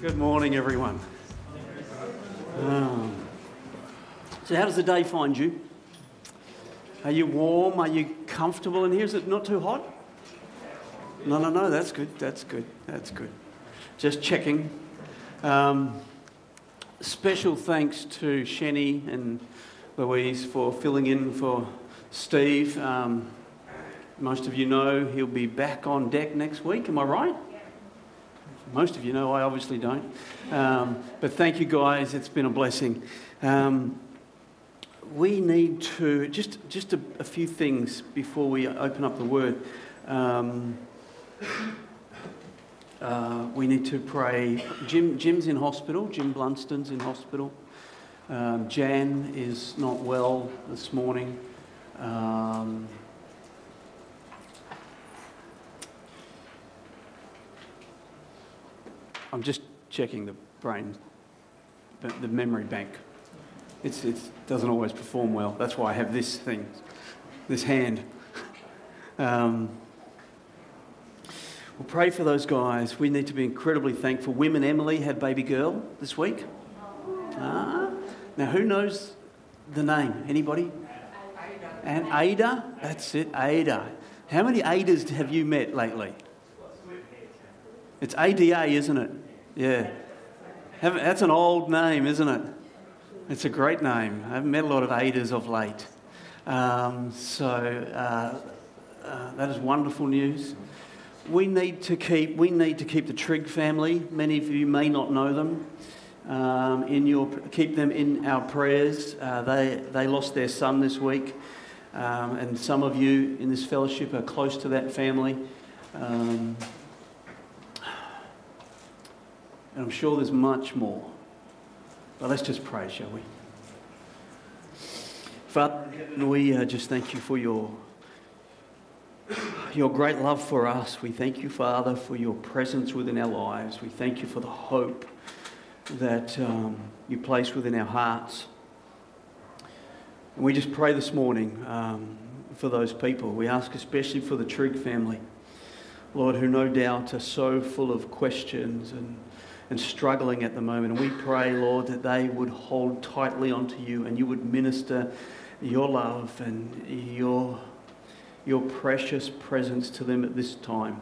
Good morning, everyone. Um, so, how does the day find you? Are you warm? Are you comfortable in here? Is it not too hot? No, no, no, that's good. That's good. That's good. Just checking. Um, special thanks to Shenny and Louise for filling in for Steve. Um, most of you know he'll be back on deck next week. Am I right? Most of you know, I obviously don't. Um, but thank you guys, it's been a blessing. Um, we need to, just, just a, a, few things before we open up the word. Um, uh, we need to pray. Jim, Jim's in hospital, Jim Blunston's in hospital. Um, Jan is not well this morning. I'm just checking the brain, the memory bank. It's, it doesn't always perform well. That's why I have this thing, this hand. Um, we'll pray for those guys. We need to be incredibly thankful. Women Emily had baby girl this week. Ah, now, who knows the name? Anybody? And Ada? That's it, Ada. How many Adas have you met lately? It's ADA, isn't it? Yeah. That's an old name, isn't it? It's a great name. I haven't met a lot of Adas of late. Um, so uh, uh, that is wonderful news. We need to keep we need to keep the Trigg family. Many of you may not know them. Um, in your keep them in our prayers. Uh, they they lost their son this week, um, and some of you in this fellowship are close to that family. Um, and I'm sure there's much more. But let's just pray, shall we? Father we uh, just thank you for your, your great love for us. We thank you, Father, for your presence within our lives. We thank you for the hope that um, you place within our hearts. And we just pray this morning um, for those people. We ask especially for the Trigg family, Lord, who no doubt are so full of questions and and struggling at the moment. And we pray, Lord, that they would hold tightly onto you and you would minister your love and your, your precious presence to them at this time.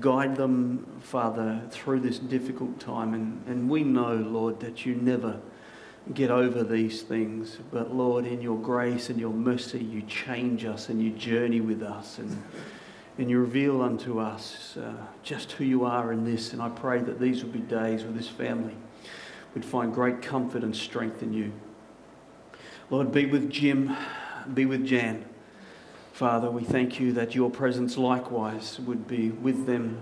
Guide them, Father, through this difficult time. And, and we know, Lord, that you never get over these things. But Lord, in your grace and your mercy, you change us and you journey with us. And and you reveal unto us uh, just who you are in this. And I pray that these will be days where this family would find great comfort and strength in you. Lord, be with Jim, be with Jan. Father, we thank you that your presence likewise would be with them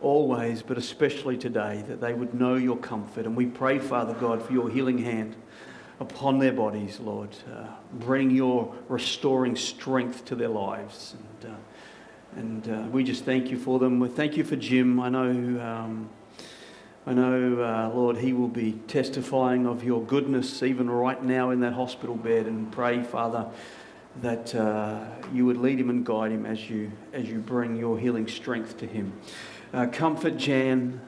always, but especially today, that they would know your comfort. And we pray, Father God, for your healing hand upon their bodies, Lord. Uh, bring your restoring strength to their lives. And, uh, we just thank you for them. We thank you for Jim. I know, um, I know, uh, Lord, he will be testifying of your goodness even right now in that hospital bed. And pray, Father, that uh, you would lead him and guide him as you as you bring your healing strength to him. Uh, comfort Jan,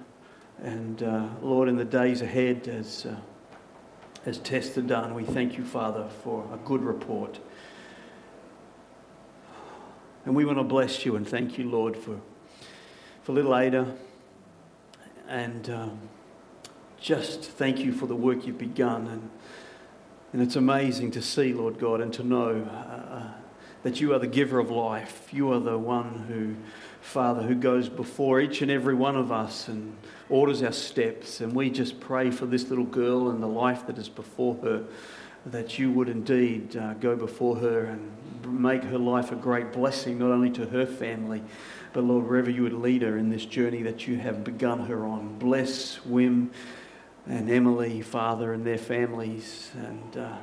and uh, Lord, in the days ahead, as uh, as tests are done, we thank you, Father, for a good report. And we want to bless you and thank you, Lord, for, for little Ada. And um, just thank you for the work you've begun. And, and it's amazing to see, Lord God, and to know uh, that you are the giver of life. You are the one who, Father, who goes before each and every one of us and orders our steps. And we just pray for this little girl and the life that is before her that you would indeed uh, go before her and make her life a great blessing, not only to her family, but Lord, wherever you would lead her in this journey that you have begun her on. Bless Wim and Emily, Father, and their families. And uh,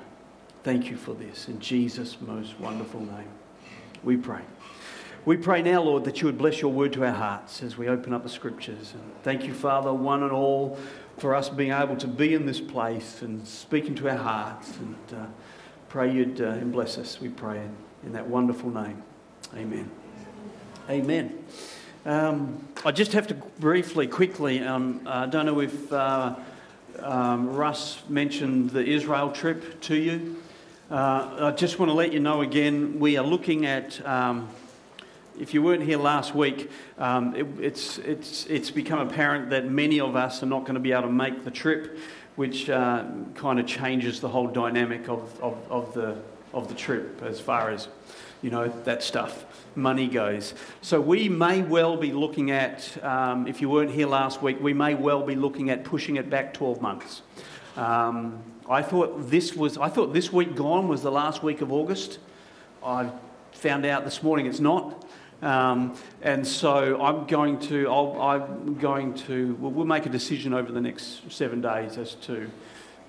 thank you for this. In Jesus' most wonderful name, we pray. We pray now, Lord, that you would bless your word to our hearts as we open up the scriptures. And thank you, Father, one and all for us being able to be in this place and speaking to our hearts. And uh, pray you'd uh, bless us, we pray in, that wonderful name. Amen. Amen. Um, I just have to briefly, quickly, um, I don't know if uh, um, Russ mentioned the Israel trip to you. Uh, I just want to let you know again, we are looking at, um, if you weren't here last week, um, it, it's, it's, it's become apparent that many of us are not going to be able to make the trip, which uh, kind of changes the whole dynamic of, of, of, the, of the trip as far as, you know, that stuff money goes. So we may well be looking at, um, if you weren't here last week, we may well be looking at pushing it back 12 months. Um, I thought this was, I thought this week gone was the last week of August. I found out this morning it's not. Um, and so I'm going to, i am going to, we'll, we'll, make a decision over the next seven days as to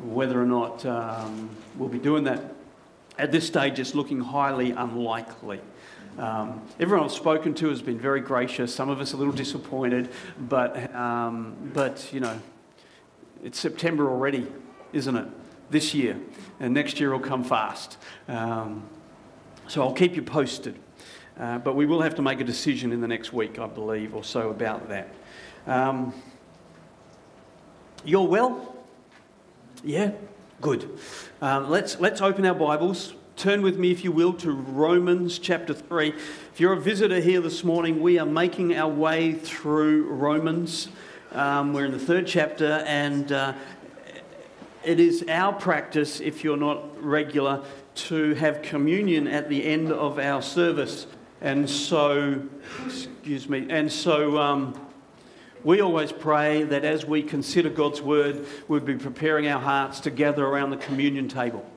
whether or not um, we'll be doing that. At this stage, it's looking highly unlikely. Um, everyone I've spoken to has been very gracious. Some of us a little disappointed, but um, but you know, it's September already, isn't it? This year, and next year will come fast. Um, so I'll keep you posted. Uh, but we will have to make a decision in the next week, I believe, or so about that. Um, you're well? Yeah? Good. Um, let's, let's open our Bibles Turn with me, if you will, to Romans chapter 3. If you're a visitor here this morning, we are making our way through Romans. Um, we're in the third chapter, and uh, it is our practice, if you're not regular, to have communion at the end of our service. And so, excuse me, and so um, we always pray that as we consider God's word, we'll be preparing our hearts to gather around the communion table.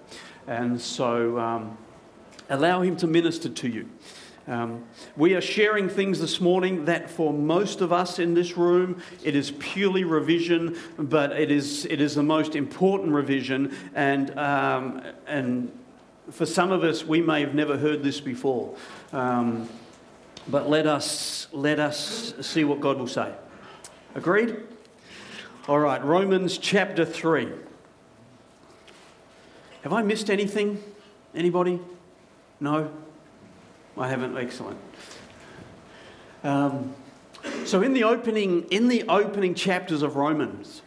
And so um, allow Him to minister to you. Um, we are sharing things this morning that for most of us in this room, it is purely revision, but it is, it is the most important revision. And, um, and for some of us, we may have never heard this before. Um, but let us, let us see what God will say. Agreed? All right, Romans chapter 3. Have I missed anything? Anybody? No? I haven't. Excellent. Um, so in the opening, in the opening chapters of Romans,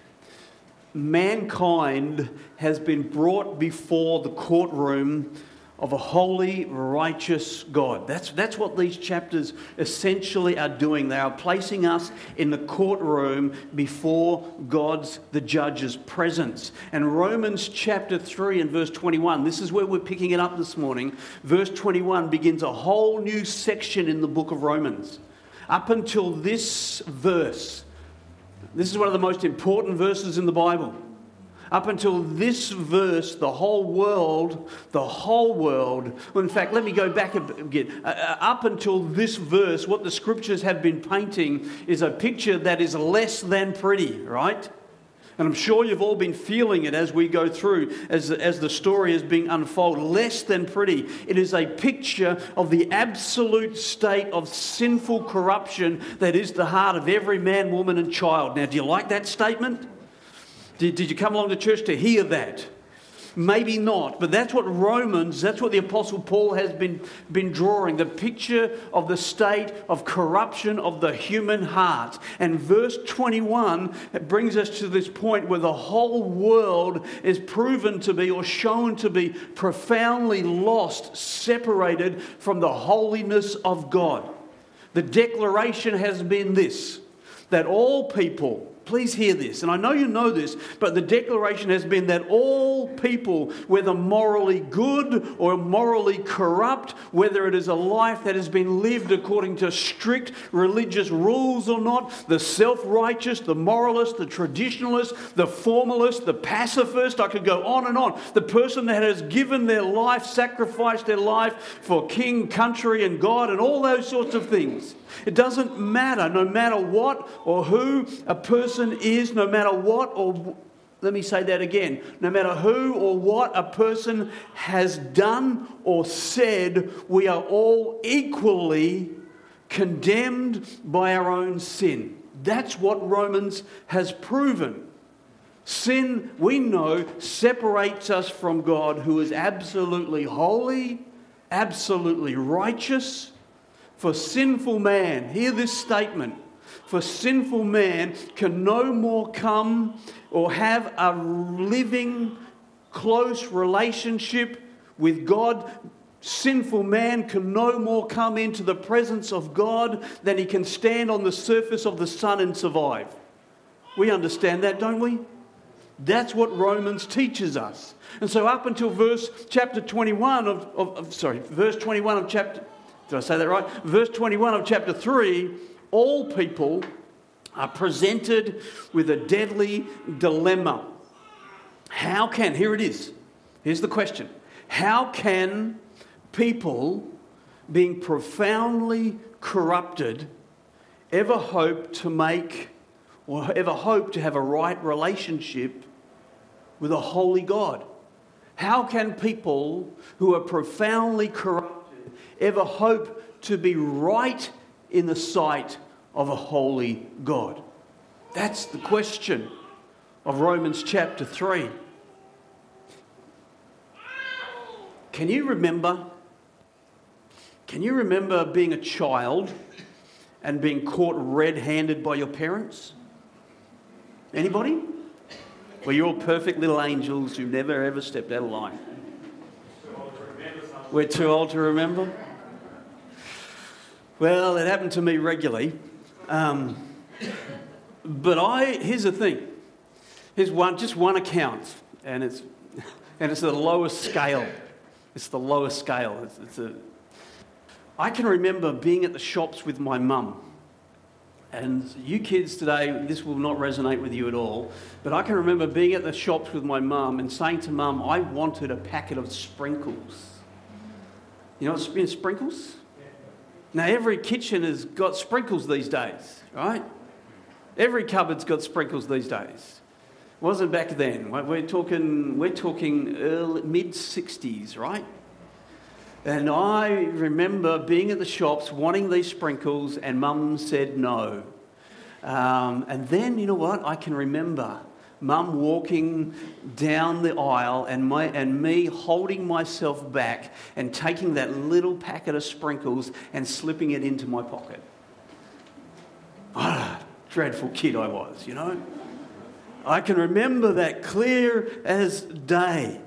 mankind has been brought before the courtroom of a holy, righteous God. That's, that's what these chapters essentially are doing. They are placing us in the courtroom before God's, the judge's presence. And Romans chapter 3 and verse 21, this is where we're picking it up this morning. Verse 21 begins a whole new section in the book of Romans. Up until this verse, this is one of the most important verses in the Bible. Up until this verse, the whole world, the whole world, well, in fact, let me go back a bit. Uh, uh, up until this verse, what the scriptures have been painting is a picture that is less than pretty, right? And I'm sure you've all been feeling it as we go through, as, as the story is being unfolded. Less than pretty. It is a picture of the absolute state of sinful corruption that is the heart of every man, woman, and child. Now, do you like that statement? Did, did you come along to church to hear that? Maybe not, but that's what Romans, that's what the Apostle Paul has been, been drawing the picture of the state of corruption of the human heart. And verse 21 brings us to this point where the whole world is proven to be or shown to be profoundly lost, separated from the holiness of God. The declaration has been this that all people, Please hear this. And I know you know this, but the declaration has been that all people, whether morally good or morally corrupt, whether it is a life that has been lived according to strict religious rules or not, the self righteous, the moralist, the traditionalist, the formalist, the pacifist, I could go on and on. The person that has given their life, sacrificed their life for king, country, and God, and all those sorts of things. It doesn't matter, no matter what or who a person is, no matter what or let me say that again. No matter who or what a person has done or said, we are all equally condemned by our own sin. That's what Romans has proven. Sin, we know, separates us from God, who is absolutely holy, absolutely righteous, For sinful man, hear this statement. For sinful man can no more come or have a living, close relationship with God. Sinful man can no more come into the presence of God than he can stand on the surface of the sun and survive. We understand that, don't we? That's what Romans teaches us. And so, up until verse chapter 21 of, of, of, sorry, verse 21 of chapter, did I say that right? Verse 21 of chapter 3, all people are presented with a deadly dilemma. How can, here it is, here's the question How can people being profoundly corrupted ever hope to make or ever hope to have a right relationship with a holy God? How can people who are profoundly corrupted ever hope to be right in the sight of a holy God? That's the question of Romans chapter 3. Can you remember? Can you remember being a child and being caught red handed by your parents? Anybody? Well, you're all perfect little angels who never ever stepped out of line. We're too old to remember? Well, it happened to me regularly. Um, but I, here's the thing. Here's one, just one account, and it's, and it's the lowest scale. It's the lowest scale. It's, it's a, I can remember being at the shops with my mum. And you kids today, this will not resonate with you at all. But I can remember being at the shops with my mum and saying to mum, I wanted a packet of sprinkles. You know been sprinkles? Now, every kitchen has got sprinkles these days, right? Every cupboard's got sprinkles these days. Wasn't back then. We're talking, we're talking early, mid 60s, right? And I remember being at the shops wanting these sprinkles, and mum said no. Um, and then, you know what? I can remember mum walking down the aisle and, my, and me holding myself back and taking that little packet of sprinkles and slipping it into my pocket. Ah, dreadful kid I was, you know. I can remember that clear as day.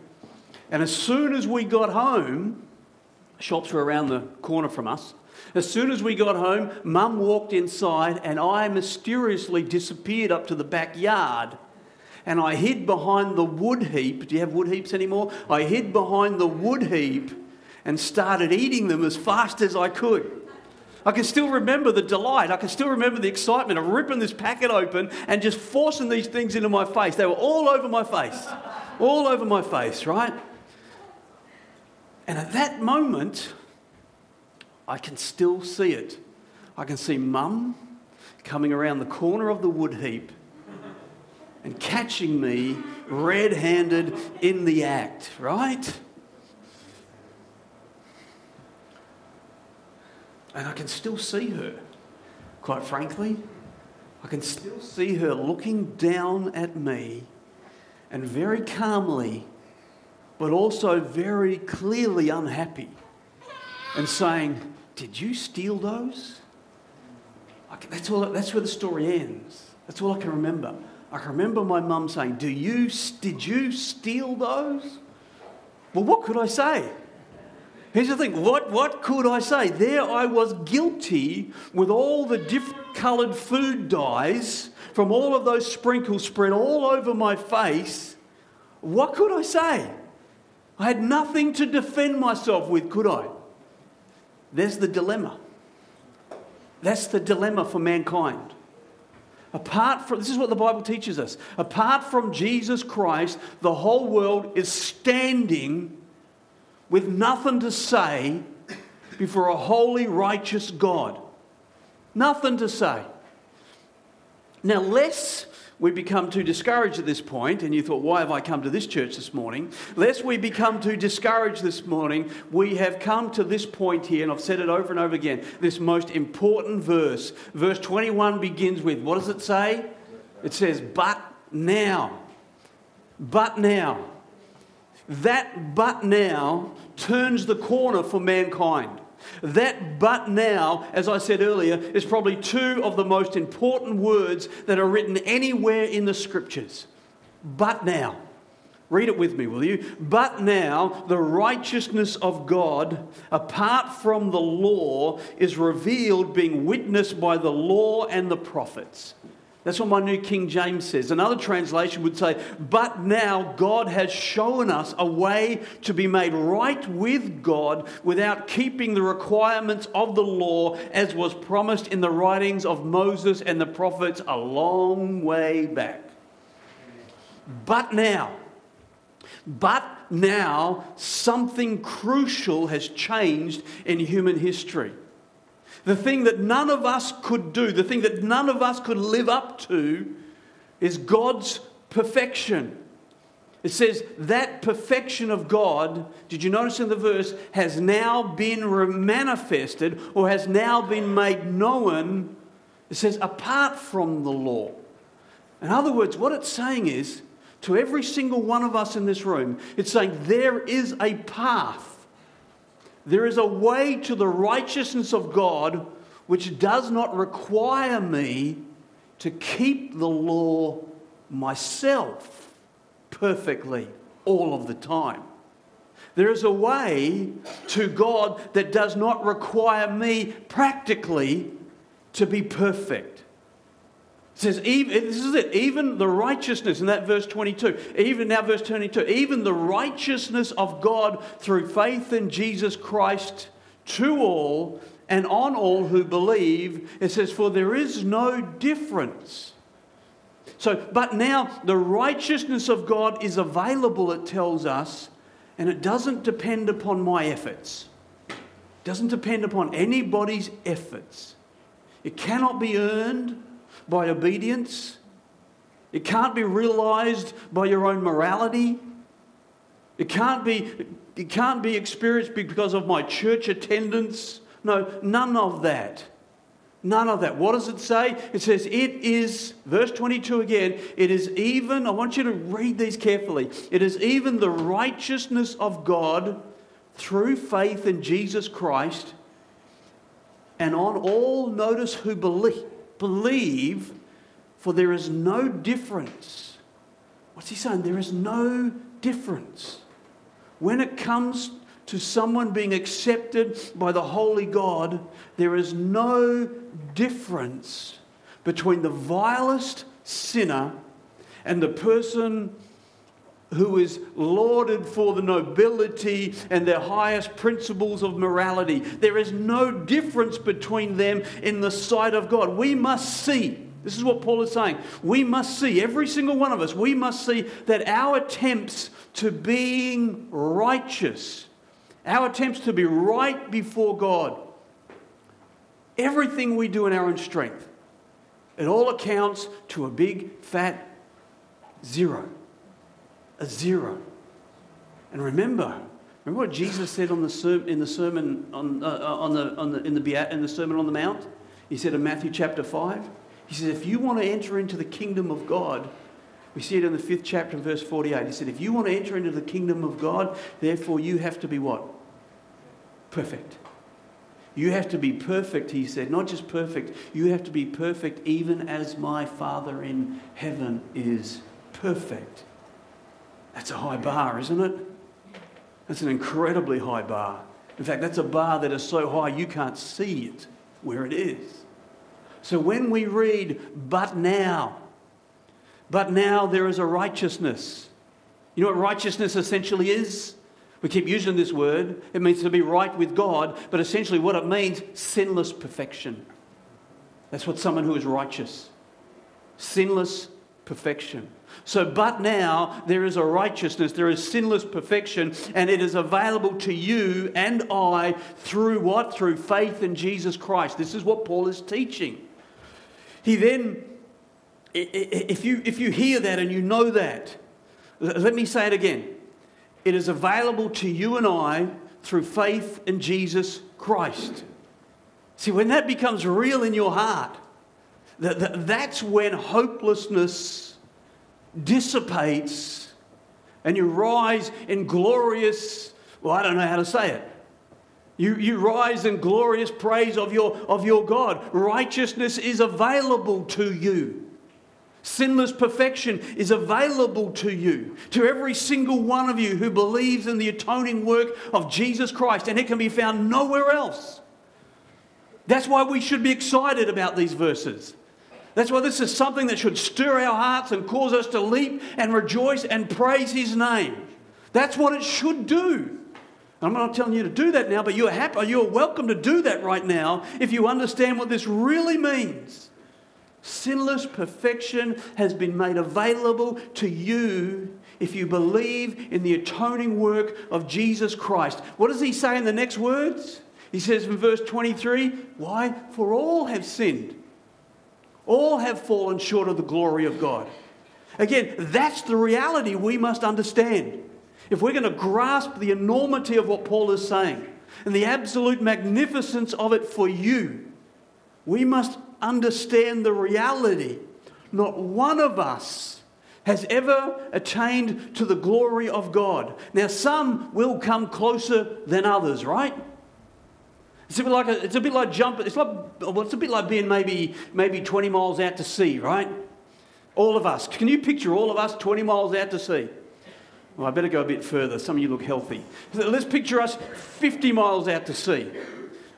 And as soon as we got home, shops were around the corner from us. As soon as we got home, mum walked inside and I mysteriously disappeared up to the backyard and I hid behind the wood heap. Do you have wood heaps anymore? I hid behind the wood heap and started eating them as fast as I could. I can still remember the delight. I can still remember the excitement of ripping this packet open and just forcing these things into my face. They were all over my face. All over my face, right? And at that moment, I can still see it. I can see mum coming around the corner of the wood heap and catching me red handed in the act, right? And I can still see her, quite frankly. I can still see her looking down at me and very calmly, but also very clearly unhappy, and saying, Did you steal those? That's, all, that's where the story ends. That's all I can remember. I can remember my mum saying, Do you, Did you steal those? Well, what could I say? Here's the thing what, what could I say? There I was guilty with all the different coloured food dyes from all of those sprinkles spread all over my face. What could I say? I had nothing to defend myself with, could I? There's the dilemma. That's the dilemma for mankind. Apart from, this is what the Bible teaches us. Apart from Jesus Christ, the whole world is standing with nothing to say before a holy, righteous God. Nothing to say. Now, lest we become too discouraged at this point, and you thought, why have I come to this church this morning? Lest we become too discouraged this morning, we have come to this point here, and I've said it over and over again this most important verse. Verse 21 begins with, what does it say? It says, but now. But now. That but now turns the corner for mankind. That but now, as I said earlier, is probably two of the most important words that are written anywhere in the scriptures. But now. Read it with me, will you? But now the righteousness of God, apart from the law, is revealed, being witnessed by the law and the prophets. That's what my New King James says. Another translation would say, But now God has shown us a way to be made right with God without keeping the requirements of the law, as was promised in the writings of Moses and the prophets a long way back. But now, but now, something crucial has changed in human history. The thing that none of us could do, the thing that none of us could live up to, is God's perfection. It says that perfection of God, did you notice in the verse, has now been manifested or has now been made known. It says apart from the law. In other words, what it's saying is to every single one of us in this room, it's saying there is a path there is a way to the righteousness of God which does not require me to keep the law myself perfectly all of the time. There is a way to God that does not require me practically to be perfect. It says, even, eh, this is it, even the righteousness, in that verse 22, even now, verse 22, even the righteousness of God through faith in Jesus Christ to all and on all who believe, it says, for there is no difference. So, but now the righteousness of God is available, it tells us, and it doesn't depend upon my efforts. It doesn't depend upon anybody's efforts. It cannot be earned by obedience. It can't be realized by your own morality. It can't be, it can't be experienced because of my church attendance. No, none of that. None of that. What does it say? It says, It is, verse 22 again, it is even, I want you to read these carefully. It is even the righteousness of God through faith in Jesus Christ and on all, notice who believe believe, for there is no difference. What's he saying? There is no difference. When it comes to someone being accepted by the Holy God, there is no difference between the vilest sinner and the person who is lauded for the nobility and their highest principles of morality. There is no difference between them in the sight of God. We must see. This is what Paul is saying. We must see, every single one of us, we must see that our attempts to being righteous, our attempts to be right before God, everything we do in our own strength, it all accounts to a big fat zero a zero. And remember, remember what Jesus said on the ser- in the sermon on, uh, uh on the, on the, in, the, in the Sermon on the Mount? He said in Matthew chapter 5, he says, if you want to enter into the kingdom of God, we see it in the fifth chapter, verse 48. He said, if you want to enter into the kingdom of God, therefore you have to be what? Perfect. You have to be perfect, he said. Not just perfect, you have to be perfect even as my Father in heaven is perfect. That's a high bar, isn't it? That's an incredibly high bar. In fact, that's a bar that is so high you can't see it where it is. So when we read, but now, but now there is a righteousness. You know what righteousness essentially is? We keep using this word. It means to be right with God, but essentially what it means, sinless perfection. That's what someone who is righteous. Sinless perfection. So, but now there is a righteousness, there is sinless perfection, and it is available to you and I through what? Through faith in Jesus Christ. This is what Paul is teaching. He then, if you, if you hear that and you know that, let me say it again. It is available to you and I through faith in Jesus Christ. See, when that becomes real in your heart, that that's when hopelessness dissipates and you rise in glorious, well, I don't know how to say it. You, you rise in glorious praise of your, of your God. Righteousness is available to you. Sinless perfection is available to you, to every single one of you who believes in the atoning work of Jesus Christ, and it can be found nowhere else. That's why we should be excited about these verses. That's why this is something that should stir our hearts and cause us to leap and rejoice and praise His name. That's what it should do. I'm not telling you to do that now, but you're happy, you're welcome to do that right now if you understand what this really means. Sinless perfection has been made available to you if you believe in the atoning work of Jesus Christ. What does he say in the next words? He says in verse 23 Why? For all have sinned, all have fallen short of the glory of God. Again, that's the reality we must understand. If we're going to grasp the enormity of what Paul is saying and the absolute magnificence of it for you, we must understand the reality. Not one of us has ever attained to the glory of God. Now, some will come closer than others, right? It's a bit like a, it's a bit like jumping. It's like well, it's a bit like being maybe maybe 20 miles out to sea, right? All of us. Can you picture all of us 20 miles out to sea? Well, I better go a bit further. Some of you look healthy. Let's picture us 50 miles out to sea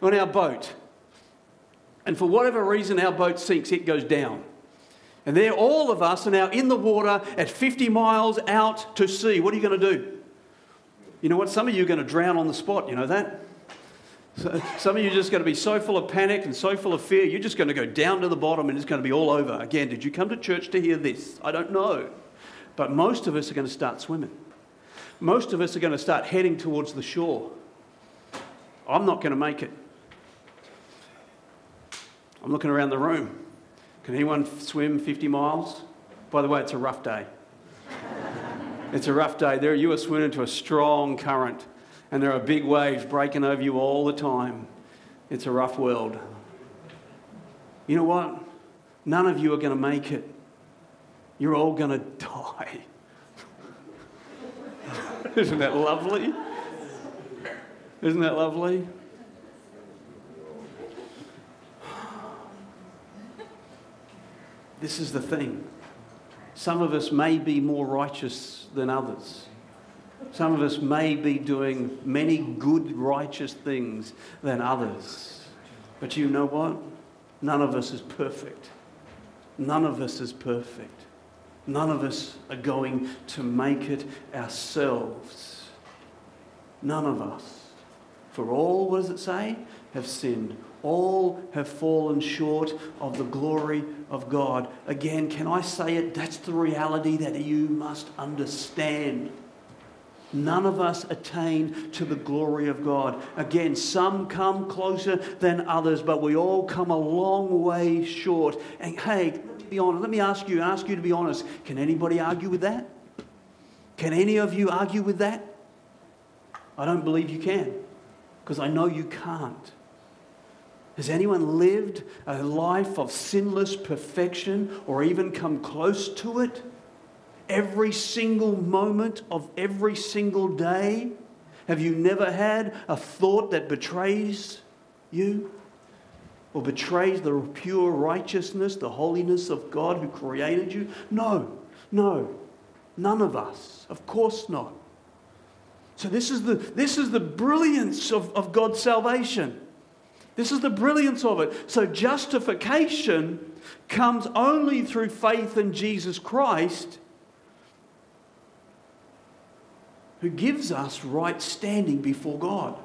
on our boat. And for whatever reason, our boat sinks, it goes down. And there, all of us are now in the water at 50 miles out to sea. What are you going to do? You know what? Some of you are going to drown on the spot. You know that? So, some of you are just going to be so full of panic and so full of fear, you're just going to go down to the bottom and it's going to be all over. Again, did you come to church to hear this? I don't know. But most of us are going to start swimming. Most of us are going to start heading towards the shore. I'm not going to make it. I'm looking around the room. Can anyone swim 50 miles? By the way, it's a rough day. it's a rough day. There you are swimming into a strong current, and there are big waves breaking over you all the time. It's a rough world. You know what? None of you are going to make it. You're all going to die. Isn't that lovely? Isn't that lovely? This is the thing. Some of us may be more righteous than others. Some of us may be doing many good, righteous things than others. But you know what? None of us is perfect. None of us is perfect. None of us are going to make it ourselves. None of us. For all, what does it say? Have sinned. All have fallen short of the glory of God. Again, can I say it? That's the reality that you must understand. None of us attain to the glory of God. Again, some come closer than others, but we all come a long way short. And hey, be honest. Let me ask you, ask you to be honest. Can anybody argue with that? Can any of you argue with that? I don't believe you can, because I know you can't. Has anyone lived a life of sinless perfection or even come close to it? Every single moment of every single day? Have you never had a thought that betrays you? or betrays the pure righteousness, the holiness of God who created you? No, no, none of us. Of course not. So, this is the, this is the brilliance of, of God's salvation. This is the brilliance of it. So, justification comes only through faith in Jesus Christ, who gives us right standing before God.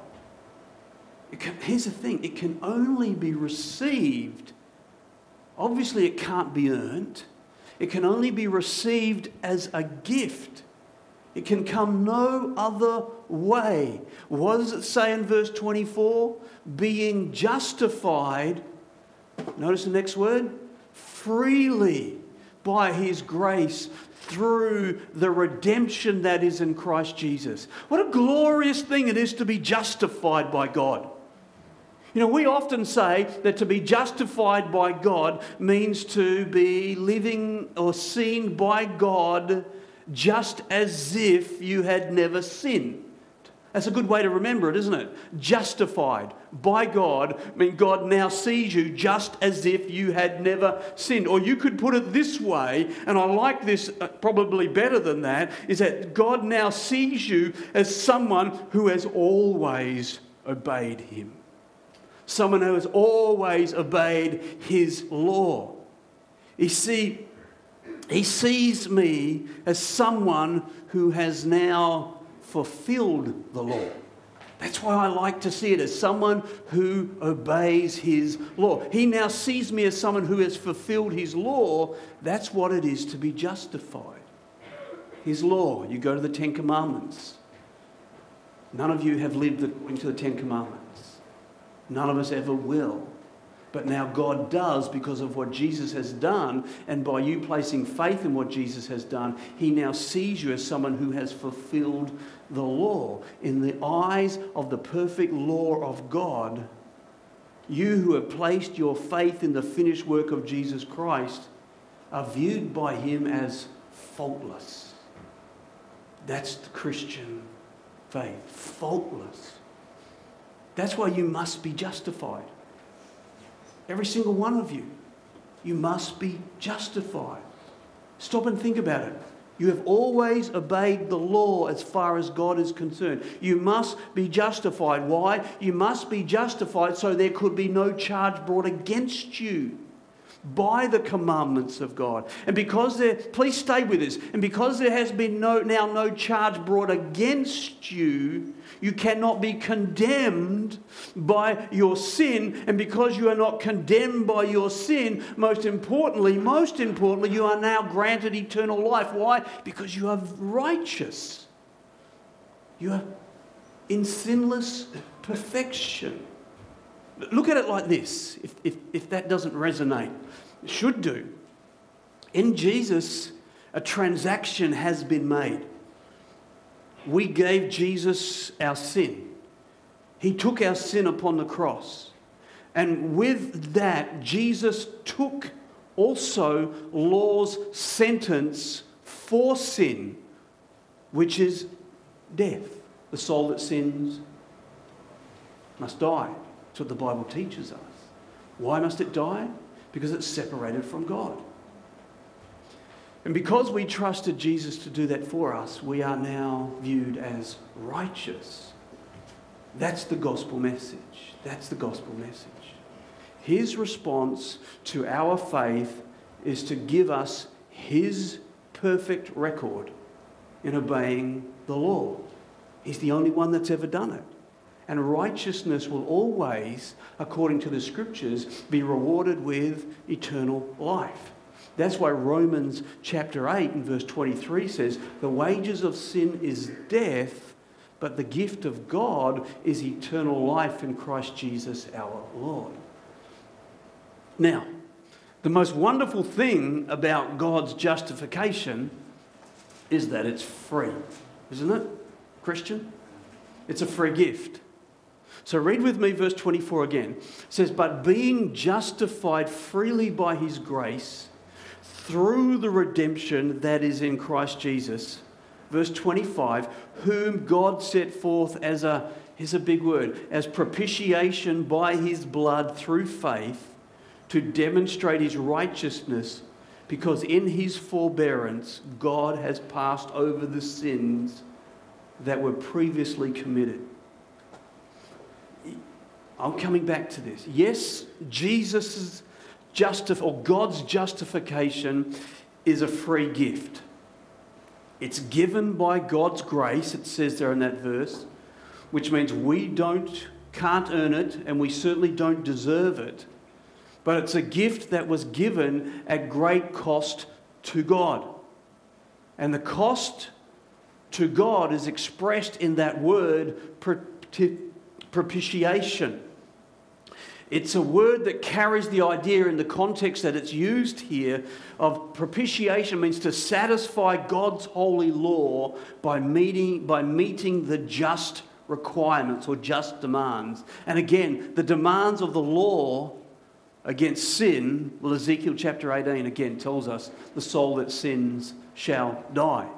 Can, here's the thing it can only be received. Obviously, it can't be earned. It can only be received as a gift. It can come no other way. What does it say in verse 24? Being justified, notice the next word, freely by his grace through the redemption that is in Christ Jesus. What a glorious thing it is to be justified by God. You know, we often say that to be justified by God means to be living or seen by God just as if you had never sinned. That's a good way to remember it, isn't it? Justified by God, I mean, God now sees you just as if you had never sinned. Or you could put it this way, and I like this uh, probably better than that, is that God now sees you as someone who has always obeyed Him. Someone who has always obeyed His law. You see, He sees me as someone who has now fulfilled the law. That's why I like to see it as someone who obeys his law. He now sees me as someone who has fulfilled his law. That's what it is to be justified. His law. You go to the Ten Commandments. None of you have lived according to the Ten Commandments. None of us ever will. But now God does because of what Jesus has done. And by you placing faith in what Jesus has done, He now sees you as someone who has fulfilled the law. In the eyes of the perfect law of God, you who have placed your faith in the finished work of Jesus Christ are viewed by Him as faultless. That's the Christian faith. Faultless. That's why you must be justified. Every single one of you. You must be justified. Stop and think about it. You have always obeyed the law as far as God is concerned. You must be justified. Why? You must be justified so there could be no charge brought against you by the commandments of God. And because there, please stay with us, and because there has been no, now no charge brought against you, you cannot be condemned by your sin. And because you are not condemned by your sin, most importantly, most importantly, you are now granted eternal life. Why? Because you are righteous. You are in sinless perfection. Look at it like this, if, if, if that doesn't resonate. It should do. In Jesus, a transaction has been made we gave Jesus our sin. He took our sin upon the cross. And with that, Jesus took also law's sentence for sin, which is death. The soul that sins must die. That's what the Bible teaches us. Why must it die? Because it's separated from God. And because we trusted Jesus to do that for us, we are now viewed as righteous. That's the gospel message. That's the gospel message. His response to our faith is to give us his perfect record in obeying the law. He's the only one that's ever done it. And righteousness will always, according to the scriptures, be rewarded with eternal life. That's why Romans chapter 8 and verse 23 says, The wages of sin is death, but the gift of God is eternal life in Christ Jesus our Lord. Now, the most wonderful thing about God's justification is that it's free, isn't it, Christian? It's a free gift. So read with me verse 24 again. It says, But being justified freely by his grace, through the redemption that is in Christ Jesus. Verse 25, whom God set forth as a, here's a big word, as propitiation by his blood through faith to demonstrate his righteousness, because in his forbearance God has passed over the sins that were previously committed. I'm coming back to this. Yes, Jesus' justif- or God's justification is a free gift. It's given by God's grace, it says there in that verse, which means we don't can't earn it and we certainly don't deserve it. But it's a gift that was given at great cost to God. And the cost to God is expressed in that word propitiation. It's a word that carries the idea in the context that it's used here of propitiation means to satisfy God's holy law by meeting, by meeting the just requirements or just demands. And again, the demands of the law against sin, well, Ezekiel chapter 18 again tells us the soul that sins shall die.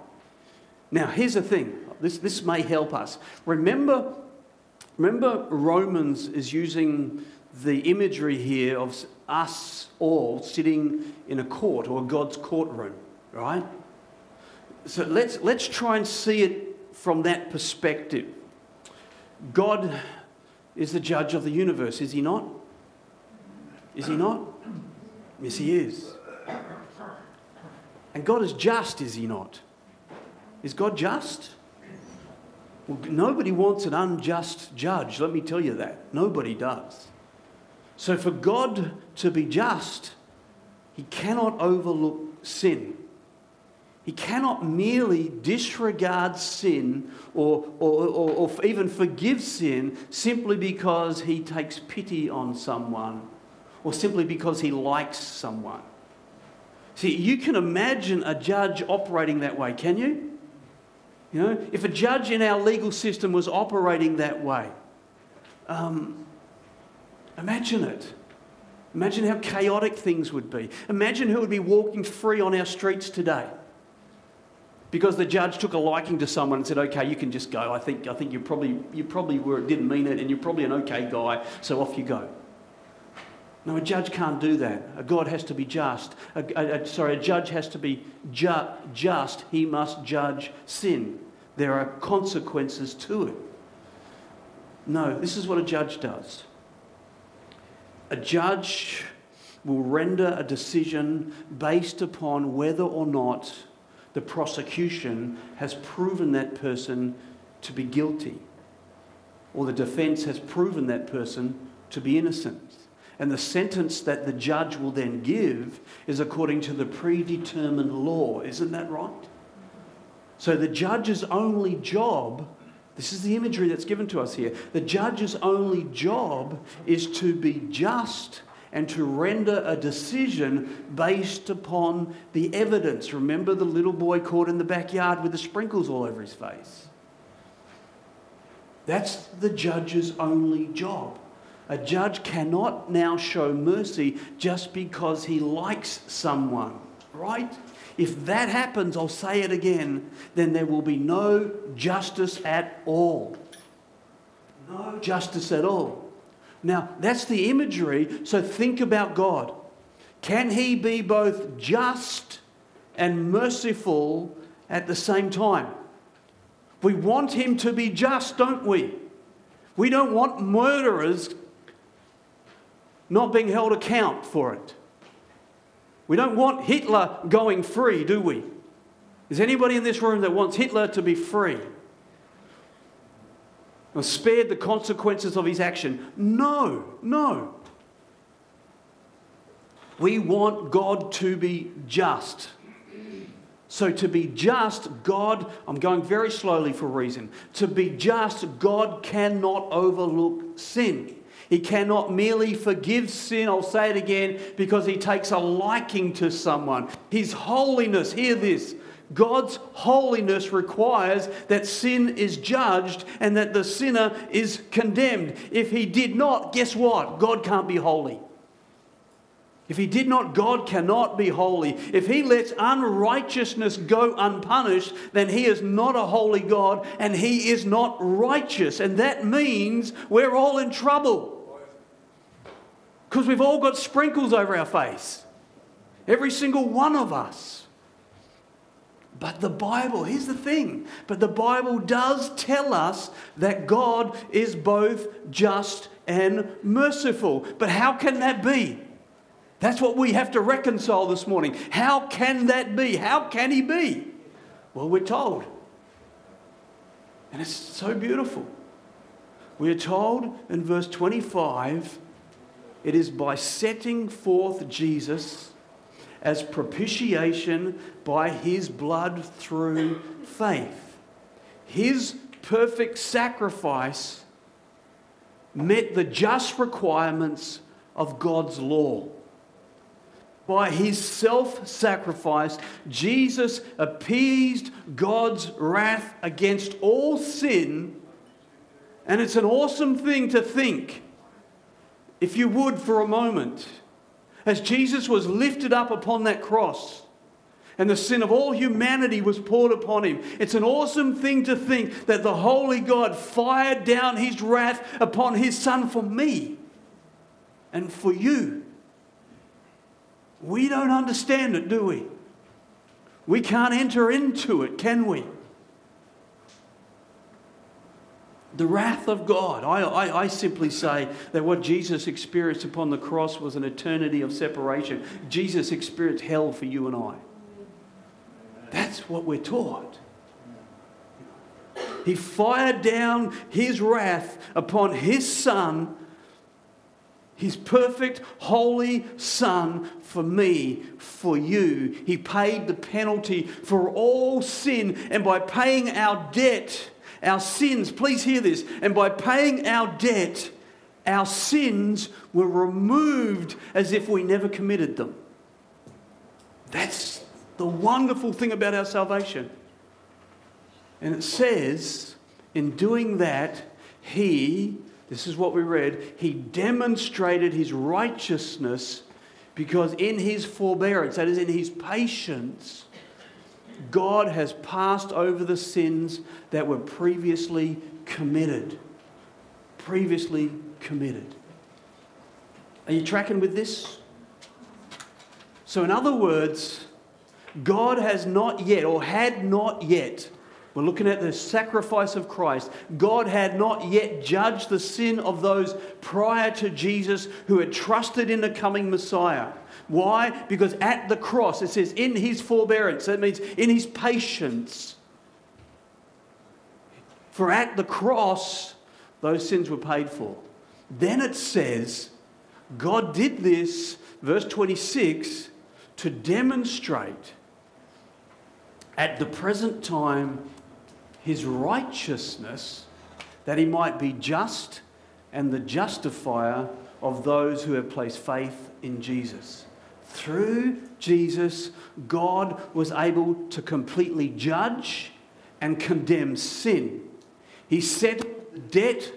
Now, here's the thing This, this may help us. Remember, remember, Romans is using the imagery here of us all sitting in a court or God's courtroom, right? So let's, let's try and see it from that perspective. God is the judge of the universe, is he not? Is he not? Yes, he is. And God is just, is he not? Is God just? Well, nobody wants an unjust judge, let me tell you that. Nobody does. So, for God to be just, he cannot overlook sin. He cannot merely disregard sin or, or, or, or, even forgive sin simply because he takes pity on someone or simply because he likes someone. See, you can imagine a judge operating that way, can you? You know, if a judge in our legal system was operating that way, um, imagine it. Imagine how chaotic things would be. Imagine who would be walking free on our streets today because the judge took a liking to someone and said, "Okay, you can just go. I think I think you probably you probably were didn't mean it, and you're probably an okay guy, so off you go." No, a judge can't do that. A God has to be just. A, a, a, sorry, a judge has to be ju- just. He must judge sin. There are consequences to it. No, this is what a judge does. A judge will render a decision based upon whether or not the prosecution has proven that person to be guilty, or the defense has proven that person to be innocent. And the sentence that the judge will then give is according to the predetermined law. Isn't that right? So the judge's only job, this is the imagery that's given to us here, the judge's only job is to be just and to render a decision based upon the evidence. Remember the little boy caught in the backyard with the sprinkles all over his face? That's the judge's only job. A judge cannot now show mercy just because he likes someone, right? If that happens, I'll say it again, then there will be no justice at all. No justice at all. Now, that's the imagery, so think about God. Can He be both just and merciful at the same time? We want Him to be just, don't we? We don't want murderers not being held account for it. We don't want Hitler going free, do we? Is anybody in this room that wants Hitler to be free? or spared the consequences of his action. No, no. We want God to be just. So, to be just, God, I'm going very slowly for a reason. To be just, God cannot overlook sin. He cannot merely forgive sin, I'll say it again, because he takes a liking to someone. His holiness, hear this, God's holiness requires that sin is judged and that the sinner is condemned. If he did not, guess what? God can't be holy. If he did not, God cannot be holy. If he lets unrighteousness go unpunished, then he is not a holy God and he is not righteous. And that means we're all in trouble. Because we've all got sprinkles over our face. Every single one of us. But the Bible, here's the thing, but the Bible does tell us that God is both just and merciful. But how can that be? That's what we have to reconcile this morning. How can that be? How can He be? Well, we're told. And it's so beautiful. We are told in verse 25 it is by setting forth Jesus as propitiation by his blood through faith. His perfect sacrifice met the just requirements of God's law. By his self sacrifice, Jesus appeased God's wrath against all sin. And it's an awesome thing to think, if you would, for a moment as Jesus was lifted up upon that cross, and the sin of all humanity was poured upon him. It's an awesome thing to think that the Holy God fired down his wrath upon his Son for me and for you. We don't understand it, do we? We can't enter into it, can we? The wrath of God. I, I, I, simply say that what Jesus experienced upon the cross was an eternity of separation. Jesus experienced hell for you and I. That's what we're taught. He fired down his wrath upon his son his perfect, holy Son for me, for you. He paid the penalty for all sin, and by paying our debt, our sins, please hear this, and by paying our debt, our sins were removed as if we never committed them. That's the wonderful thing about our salvation. And it says, in doing that, He this is what we read. He demonstrated his righteousness because in his forbearance, that is, in his patience, God has passed over the sins that were previously committed. Previously committed. Are you tracking with this? So, in other words, God has not yet, or had not yet, we're looking at the sacrifice of Christ. God had not yet judged the sin of those prior to Jesus who had trusted in the coming Messiah. Why? Because at the cross, it says, in his forbearance, that means in his patience. For at the cross, those sins were paid for. Then it says, God did this, verse 26, to demonstrate at the present time his righteousness, that he might be just and the justifier of those who have placed faith in Jesus. Through Jesus, God was able to completely judge and condemn sin. He the debt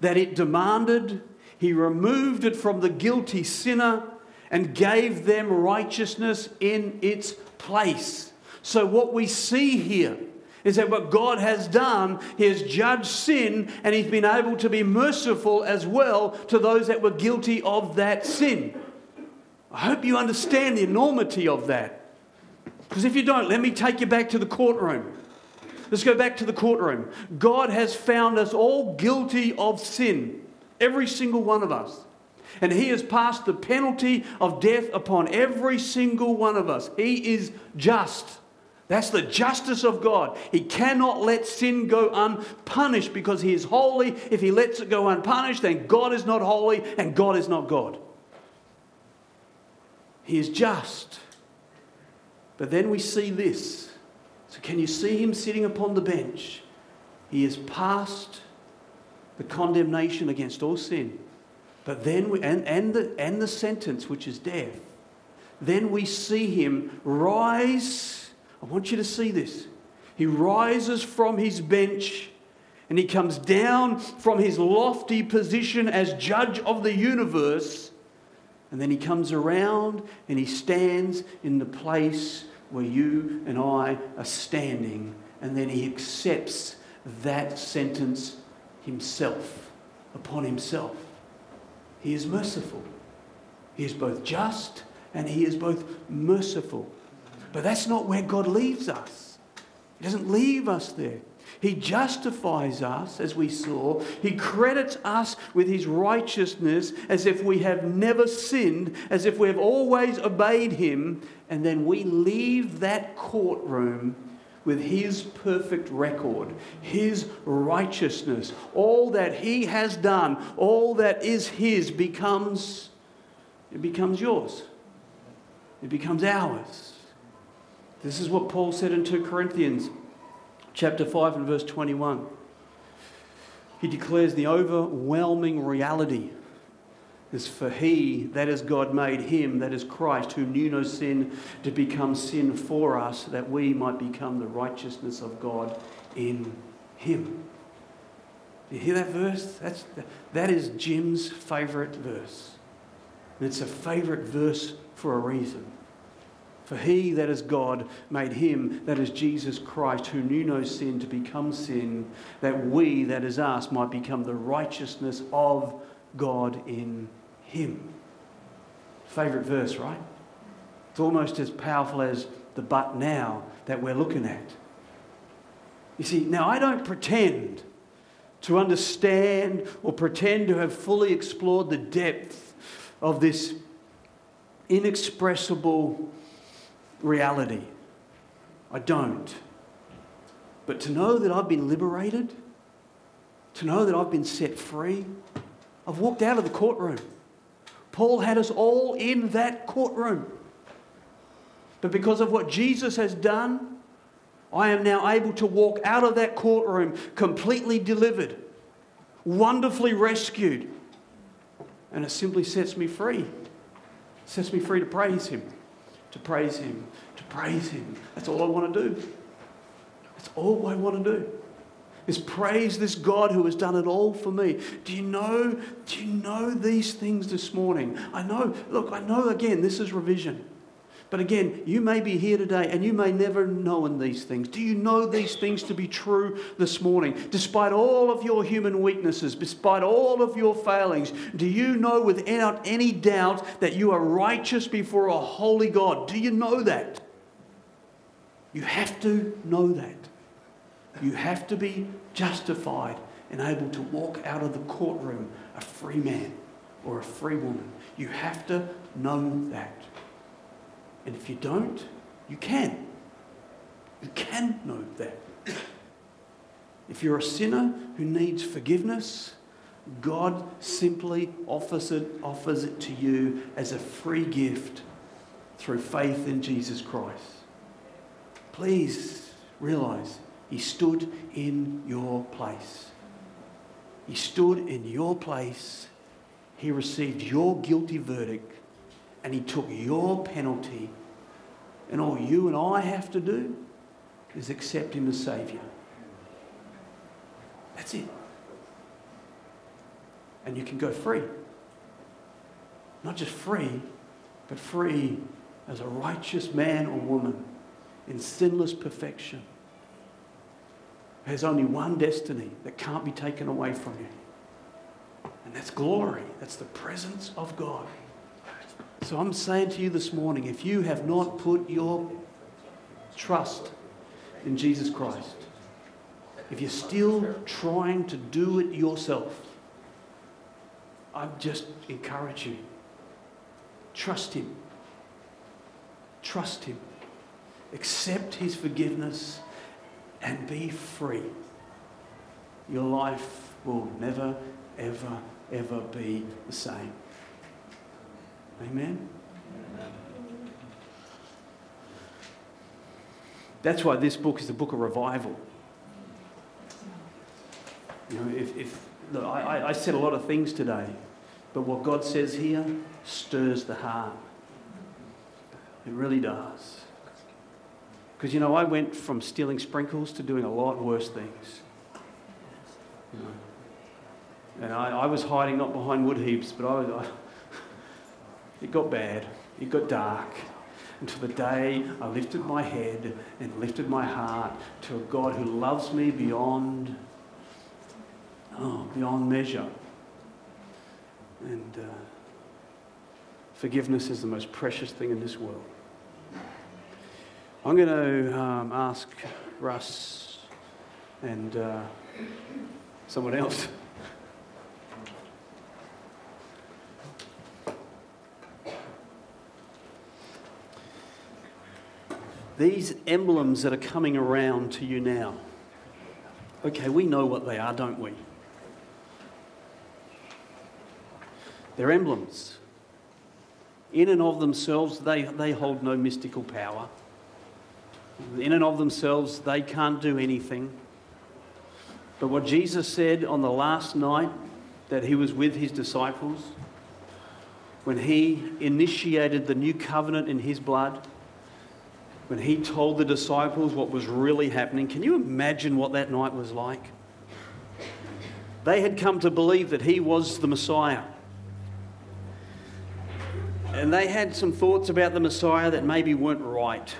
that it demanded, He removed it from the guilty sinner and gave them righteousness in its place. So, what we see here is that what God has done, He has judged sin and He's been able to be merciful as well to those that were guilty of that sin. I hope you understand the enormity of that. Because if you don't, let me take you back to the courtroom. Let's go back to the courtroom. God has found us all guilty of sin, every single one of us. And He has passed the penalty of death upon every single one of us. He is just. That's the justice of God. He cannot let sin go unpunished because He is holy. If He lets it go unpunished, then God is not holy and God is not God. He is just. But then we see this. So, can you see Him sitting upon the bench? He has passed the condemnation against all sin. But then, we, and, and, the, and the sentence, which is death. Then we see Him rise I want you to see this. He rises from his bench and he comes down from his lofty position as judge of the universe. And then he comes around and he stands in the place where you and I are standing. And then he accepts that sentence himself, upon himself. He is merciful. He is both just and he is both merciful. But that's not where God leaves us. He doesn't leave us there. He justifies us, as we saw. He credits us with his righteousness as if we have never sinned, as if we have always obeyed him. And then we leave that courtroom with his perfect record, his righteousness. All that he has done, all that is his becomes it becomes yours. It becomes ours. This is what Paul said in 2 Corinthians chapter 5 and verse 21. He declares the overwhelming reality is for he, that is God made him, that is Christ, who knew no sin, to become sin for us, that we might become the righteousness of God in him. You hear that verse? That's, that is Jim's favourite verse. And it's a favourite verse for a reason For he that is God made him that is Jesus Christ, who knew no sin, to become sin, that we, that is us, might become the righteousness of God in him. Favorite verse, right? It's almost as powerful as the but now that we're looking at. You see, now I don't pretend to understand or pretend to have fully explored the depth of this inexpressible reality. I don't. But to know that I've been liberated, to know that I've been set free, I've walked out of the courtroom. Paul had us all in that courtroom. But because of what Jesus has done, I am now able to walk out of that courtroom completely delivered, wonderfully rescued. And it simply sets me free. It sets me free to praise Him to praise Him, to praise Him. That's all I want to do. That's all I want to do. Is praise this God who has done it all for me. Do you know, do you know these things this morning? I know, look, I know again, this is revision. But again, you may be here today and you may never known these things. Do you know these things to be true this morning? Despite all of your human weaknesses, despite all of your failings, do you know without any doubt that you are righteous before a holy God? Do you know that? You have to know that. You have to be justified and able to walk out of the courtroom a free man or a free woman. You have to know that. And if you don't, you can. You can know that. If you're a sinner who needs forgiveness, God simply offers it, offers it to you as a free gift through faith in Jesus Christ. Please realize He stood in your place. He stood in your place. He received your guilty verdict and He took your penalty and all you and I have to do is accept Him as Saviour. That's it. And you can go free. Not just free, but free as a righteous man or woman in sinless perfection. There's only one destiny that can't be taken away from you. And that's glory. That's the presence of God. So I'm saying to you this morning if you have not put your trust in Jesus Christ, if you're still trying to do it yourself, I just encourage you trust Him. Trust Him. Accept His forgiveness and be free. Your life will never, ever, ever be the same. Amen? That's why this book is the book of revival. You know, if, if look, I, I said a lot of things today, but what God says here stirs the heart. It really does. Because, you know, I went from stealing sprinkles to doing a lot worse things. You know, and I, I was hiding not behind wood heaps, but I, I it got bad, it got dark, until the day I lifted my head and lifted my heart to a God who loves me beyond, oh, beyond measure. And uh, forgiveness is the most precious thing in this world. I'm going to um, ask Russ and uh, someone else These emblems that are coming around to you now, okay, we know what they are, don't we? They're emblems. In and of themselves, they, they hold no mystical power. In and of themselves, they can't do anything. But what Jesus said on the last night that he was with his disciples, when he initiated the new covenant in his blood, when he told the disciples what was really happening. Can you imagine what that night was like? They had come to believe that he was the Messiah. And they had some thoughts about the Messiah that maybe weren't right.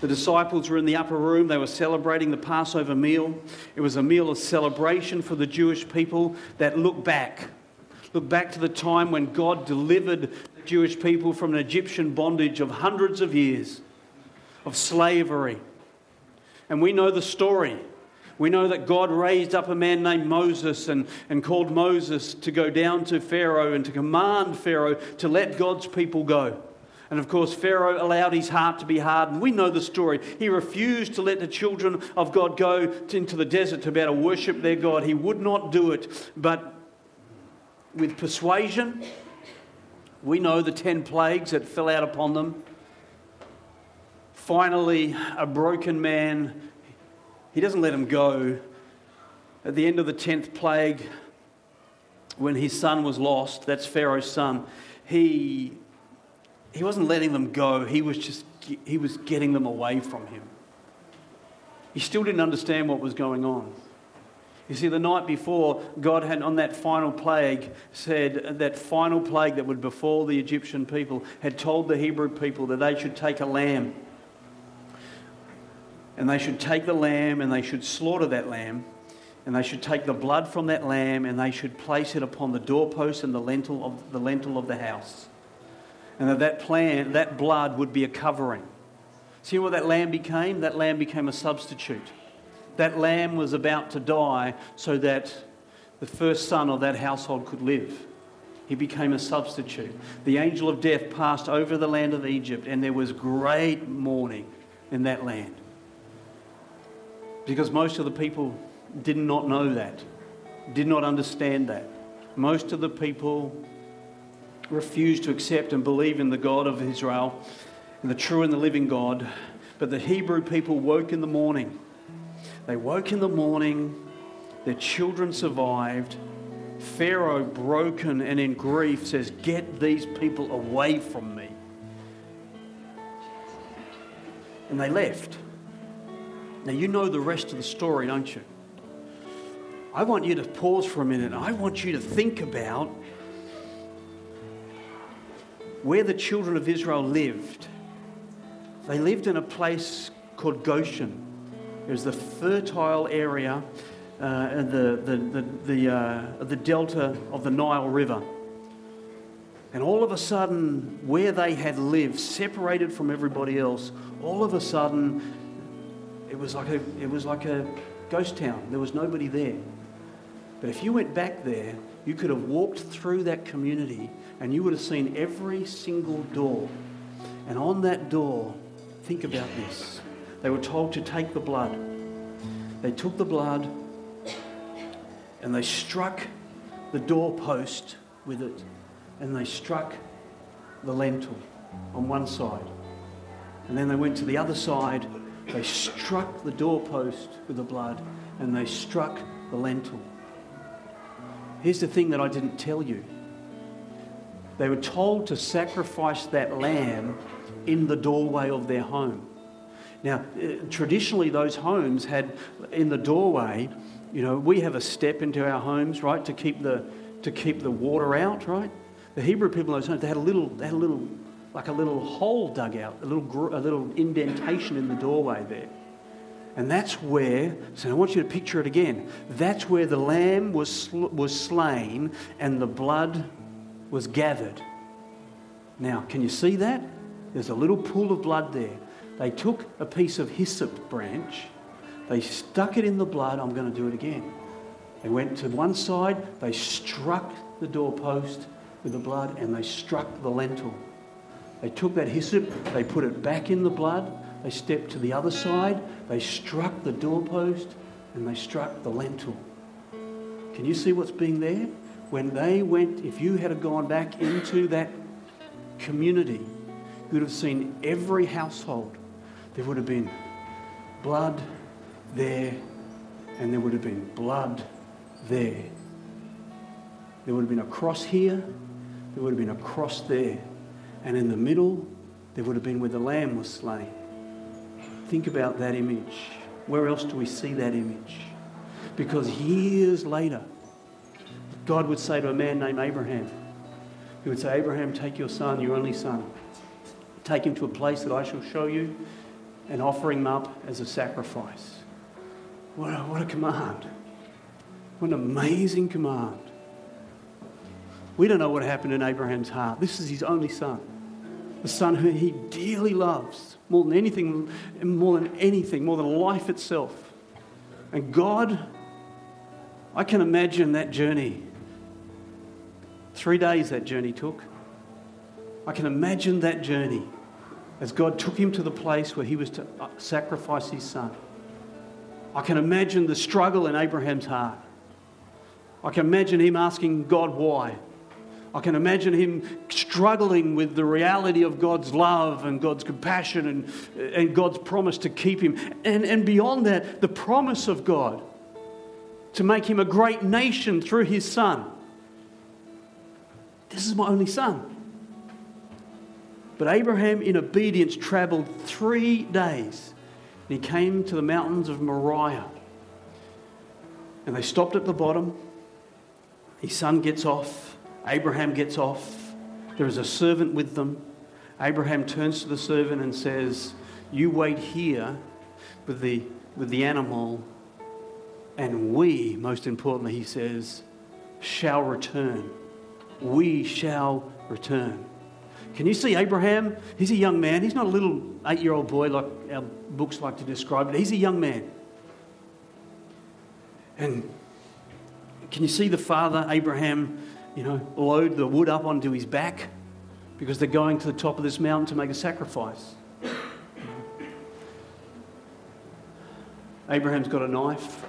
The disciples were in the upper room. They were celebrating the Passover meal. It was a meal of celebration for the Jewish people that looked back. Look back to the time when God delivered the Jewish people from an Egyptian bondage of hundreds of years of slavery. And we know the story. We know that God raised up a man named Moses and, and called Moses to go down to Pharaoh and to command Pharaoh to let God's people go. And of course, Pharaoh allowed his heart to be hardened. We know the story. He refused to let the children of God go into the desert to be able to worship their God. He would not do it. But with persuasion, we know the ten plagues that fell out upon them. Finally, a broken man, he doesn't let him go. At the end of the tenth plague, when his son was lost, that's Pharaoh's son, he he wasn't letting them go, he was just he was getting them away from him. He still didn't understand what was going on. You see, the night before, God had, on that final plague, said that final plague that would befall the Egyptian people, had told the Hebrew people that they should take a lamb. And they should take the lamb and they should slaughter that lamb. And they should take the blood from that lamb and they should place it upon the doorpost and the lintel of the, lintel of the house and that that, plan, that blood would be a covering. See what that lamb became? That lamb became a substitute. That lamb was about to die so that the first son of that household could live. He became a substitute. The angel of death passed over the land of Egypt, and there was great mourning in that land. Because most of the people did not know that, did not understand that. Most of the people refused to accept and believe in the God of Israel and the true and the living God. But the Hebrew people woke in the morning. They woke in the morning, their children survived. Pharaoh, broken and in grief, says, Get these people away from me. And they left. Now, you know the rest of the story, don't you? I want you to pause for a minute. I want you to think about where the children of Israel lived, they lived in a place called Goshen. It was the fertile area, uh, the, the, the, the, uh, the delta of the Nile River. And all of a sudden, where they had lived, separated from everybody else, all of a sudden, it was like a, it was like a ghost town. There was nobody there. But if you went back there, you could have walked through that community and you would have seen every single door. And on that door, think about this. They were told to take the blood. They took the blood and they struck the doorpost with it and they struck the lintel on one side. And then they went to the other side, they struck the doorpost with the blood and they struck the lintel. Here's the thing that I didn't tell you they were told to sacrifice that lamb in the doorway of their home. Now, uh, traditionally, those homes had in the doorway, you know, we have a step into our homes, right, to keep the, to keep the water out, right? The Hebrew people in those homes, they had a little, they had a little, like a little hole dug out, a little, a little indentation in the doorway there. And that's where, so I want you to picture it again. That's where the lamb was, was slain and the blood was gathered. Now, can you see that? There's a little pool of blood there. They took a piece of hyssop branch, they stuck it in the blood. I'm going to do it again. They went to one side, they struck the doorpost with the blood, and they struck the lintel. They took that hyssop, they put it back in the blood, they stepped to the other side, they struck the doorpost, and they struck the lintel. Can you see what's being there? when they went, if you had gone back into that community, you'd have seen every household. There would have been blood there, and there would have been blood there. There would have been a cross here, there would have been a cross there, and in the middle, there would have been where the lamb was slain. Think about that image. Where else do we see that image? Because years later, God would say to a man named Abraham, He would say, Abraham, take your son, your only son. Take him to a place that I shall show you and offer him up as a sacrifice. What a, what a command. What an amazing command. We don't know what happened in Abraham's heart. This is his only son, the son who he dearly loves more than anything, more than anything, more than life itself. And God, I can imagine that journey. Three days that journey took. I can imagine that journey as God took him to the place where he was to uh, sacrifice his son. I can imagine the struggle in Abraham's heart. I can imagine him asking God why. I can imagine him struggling with the reality of God's love and God's compassion and, and God's promise to keep him. And, and beyond that, the promise of God to make him a great nation through his son. This is my only son. But Abraham, in obedience, traveled three days. And he came to the mountains of Moriah. And they stopped at the bottom. His son gets off. Abraham gets off. There is a servant with them. Abraham turns to the servant and says, You wait here with the, with the animal, and we, most importantly, he says, shall return. We shall return. Can you see Abraham? He's a young man. He's not a little eight year old boy like our books like to describe it. He's a young man. And can you see the father, Abraham, you know, load the wood up onto his back because they're going to the top of this mountain to make a sacrifice. Abraham's got a knife.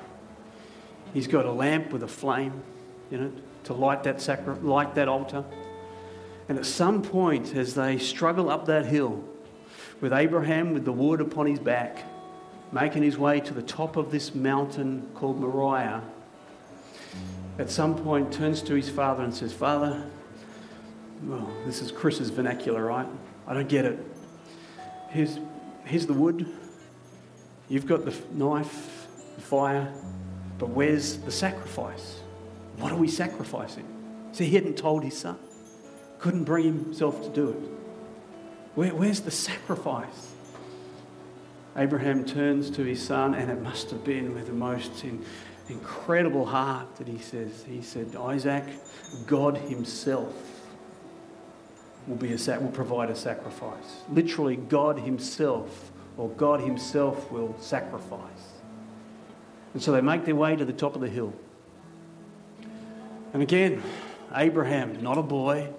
He's got a lamp with a flame, in it to light that, sacri- light that altar. And at some point, as they struggle up that hill, with Abraham with the wood upon his back, making his way to the top of this mountain called Moriah, at some point turns to his father and says, Father, well, this is Chris's vernacular, right? I don't get it. Here's, here's the wood. You've got the knife, the fire, but where's the sacrifice? What are we sacrificing? See, he hadn't told his son. Couldn't bring himself to do it. Where, where's the sacrifice? Abraham turns to his son, and it must have been with the most in, incredible heart that he says. He said, Isaac, God Himself will, be a, will provide a sacrifice. Literally, God Himself, or God Himself will sacrifice. And so they make their way to the top of the hill. And again, Abraham, not a boy.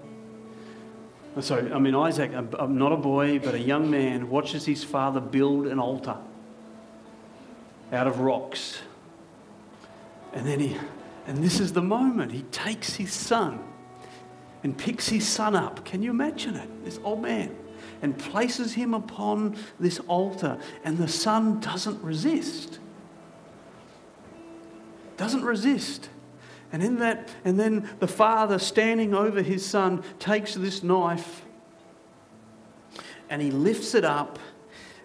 Uh, sorry, I mean, Isaac, not a boy, but a young man, watches his father build an altar out of rocks and then he, and this is the moment, he takes his son and picks his son up. Can you imagine it? This old man. And places him upon this altar, and the son doesn't resist. Doesn't resist. And in that, and then the father standing over his son takes this knife and he lifts it up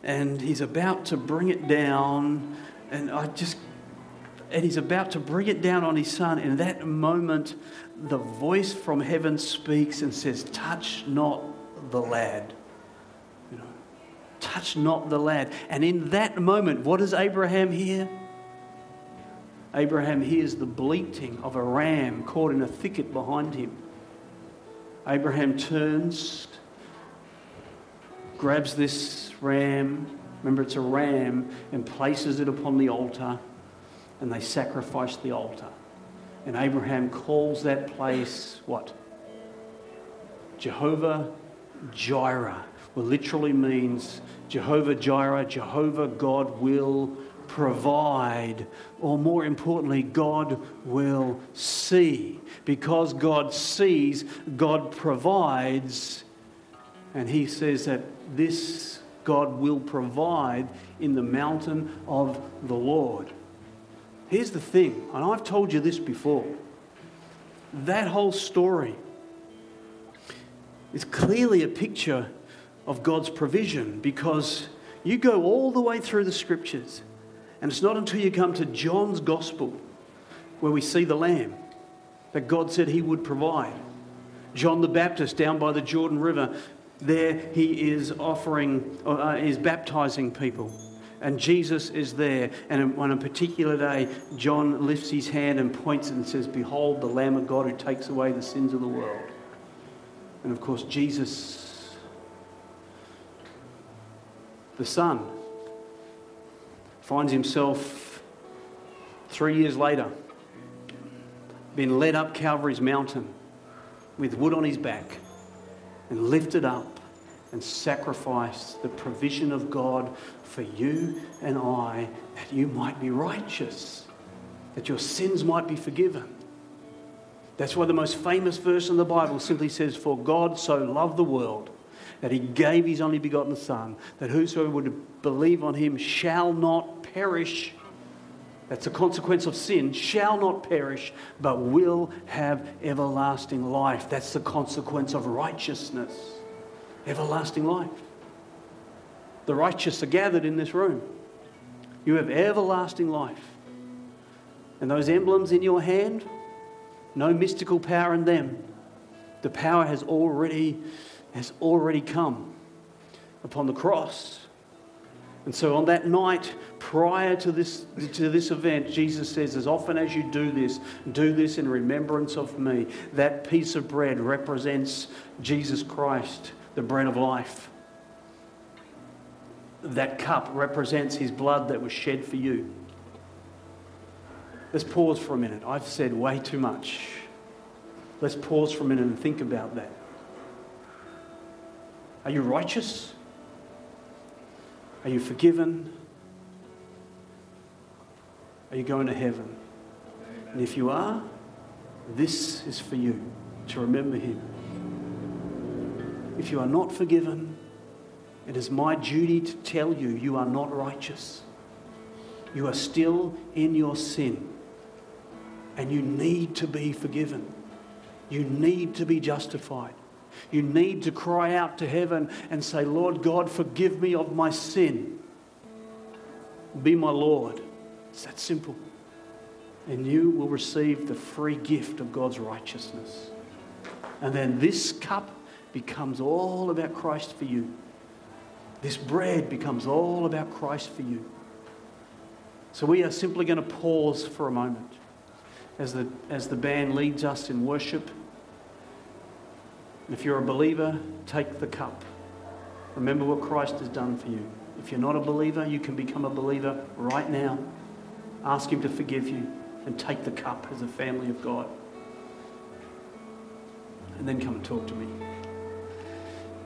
and he's about to bring it down. And I just and he's about to bring it down on his son. In that moment, the voice from heaven speaks and says, Touch not the lad. You know, touch not the lad. And in that moment, what does Abraham hear? Abraham hears the bleating of a ram caught in a thicket behind him. Abraham turns, grabs this ram, remember it's a ram, and places it upon the altar and they sacrificed the altar. And Abraham calls that place what? Jehovah Jireh, well, literally means Jehovah Jireh, Jehovah God will provide, or more importantly, God will see. Because God sees, God provides, and He says that this God will provide in the mountain of the Lord. Here's the thing, and I've told you this before that whole story is clearly a picture of God's provision because you go all the way through the scriptures, and it's not until you come to John's gospel where we see the lamb that God said he would provide. John the Baptist down by the Jordan River, there he is offering, uh, is baptizing people. And Jesus is there. And on a particular day, John lifts his hand and points and says, Behold, the Lamb of God who takes away the sins of the world. And of course, Jesus, the Son, finds himself three years later being led up Calvary's mountain with wood on his back and lifted up and sacrificed the provision of God for you and I that you might be righteous, that your sins might be forgiven. That's why the most famous verse in the Bible simply says, For God so loved the world that he gave his only begotten Son, that whosoever would believe on him shall not perish that's a consequence of sin, shall not perish, but will have everlasting life. That's the consequence of righteousness. Everlasting life. The righteous are gathered in this room. You have everlasting life. And those emblems in your hand, no mystical power in them. The power has already, has already come upon the cross. And so on that night prior to this, to this event, Jesus says, As often as you do this, do this in remembrance of me. That piece of bread represents Jesus Christ, the bread of life. That cup represents his blood that was shed for you. Let's pause for a minute. I've said way too much. Let's pause for a minute and think about that. Are you righteous? Are you forgiven? Are you going to heaven? And if you are, this is for you to remember Him. If you are not forgiven, it is my duty to tell you you are not righteous. You are still in your sin. And you need to be forgiven. You need to be justified. You need to cry out to heaven and say, Lord God, forgive me of my sin. Be my Lord. It's that simple. And you will receive the free gift of God's righteousness. And then this cup becomes all about Christ for you. This bread becomes all about Christ for you. So we are simply going to pause for a moment as the, as the band leads us in worship. If you're a believer, take the cup. Remember what Christ has done for you. If you're not a believer, you can become a believer right now. Ask Him to forgive you and take the cup as a family of God. And then come and talk to me.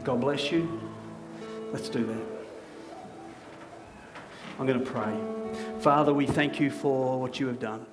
God bless you. Let's do that. I'm going to pray. Father, we thank you for what you have done.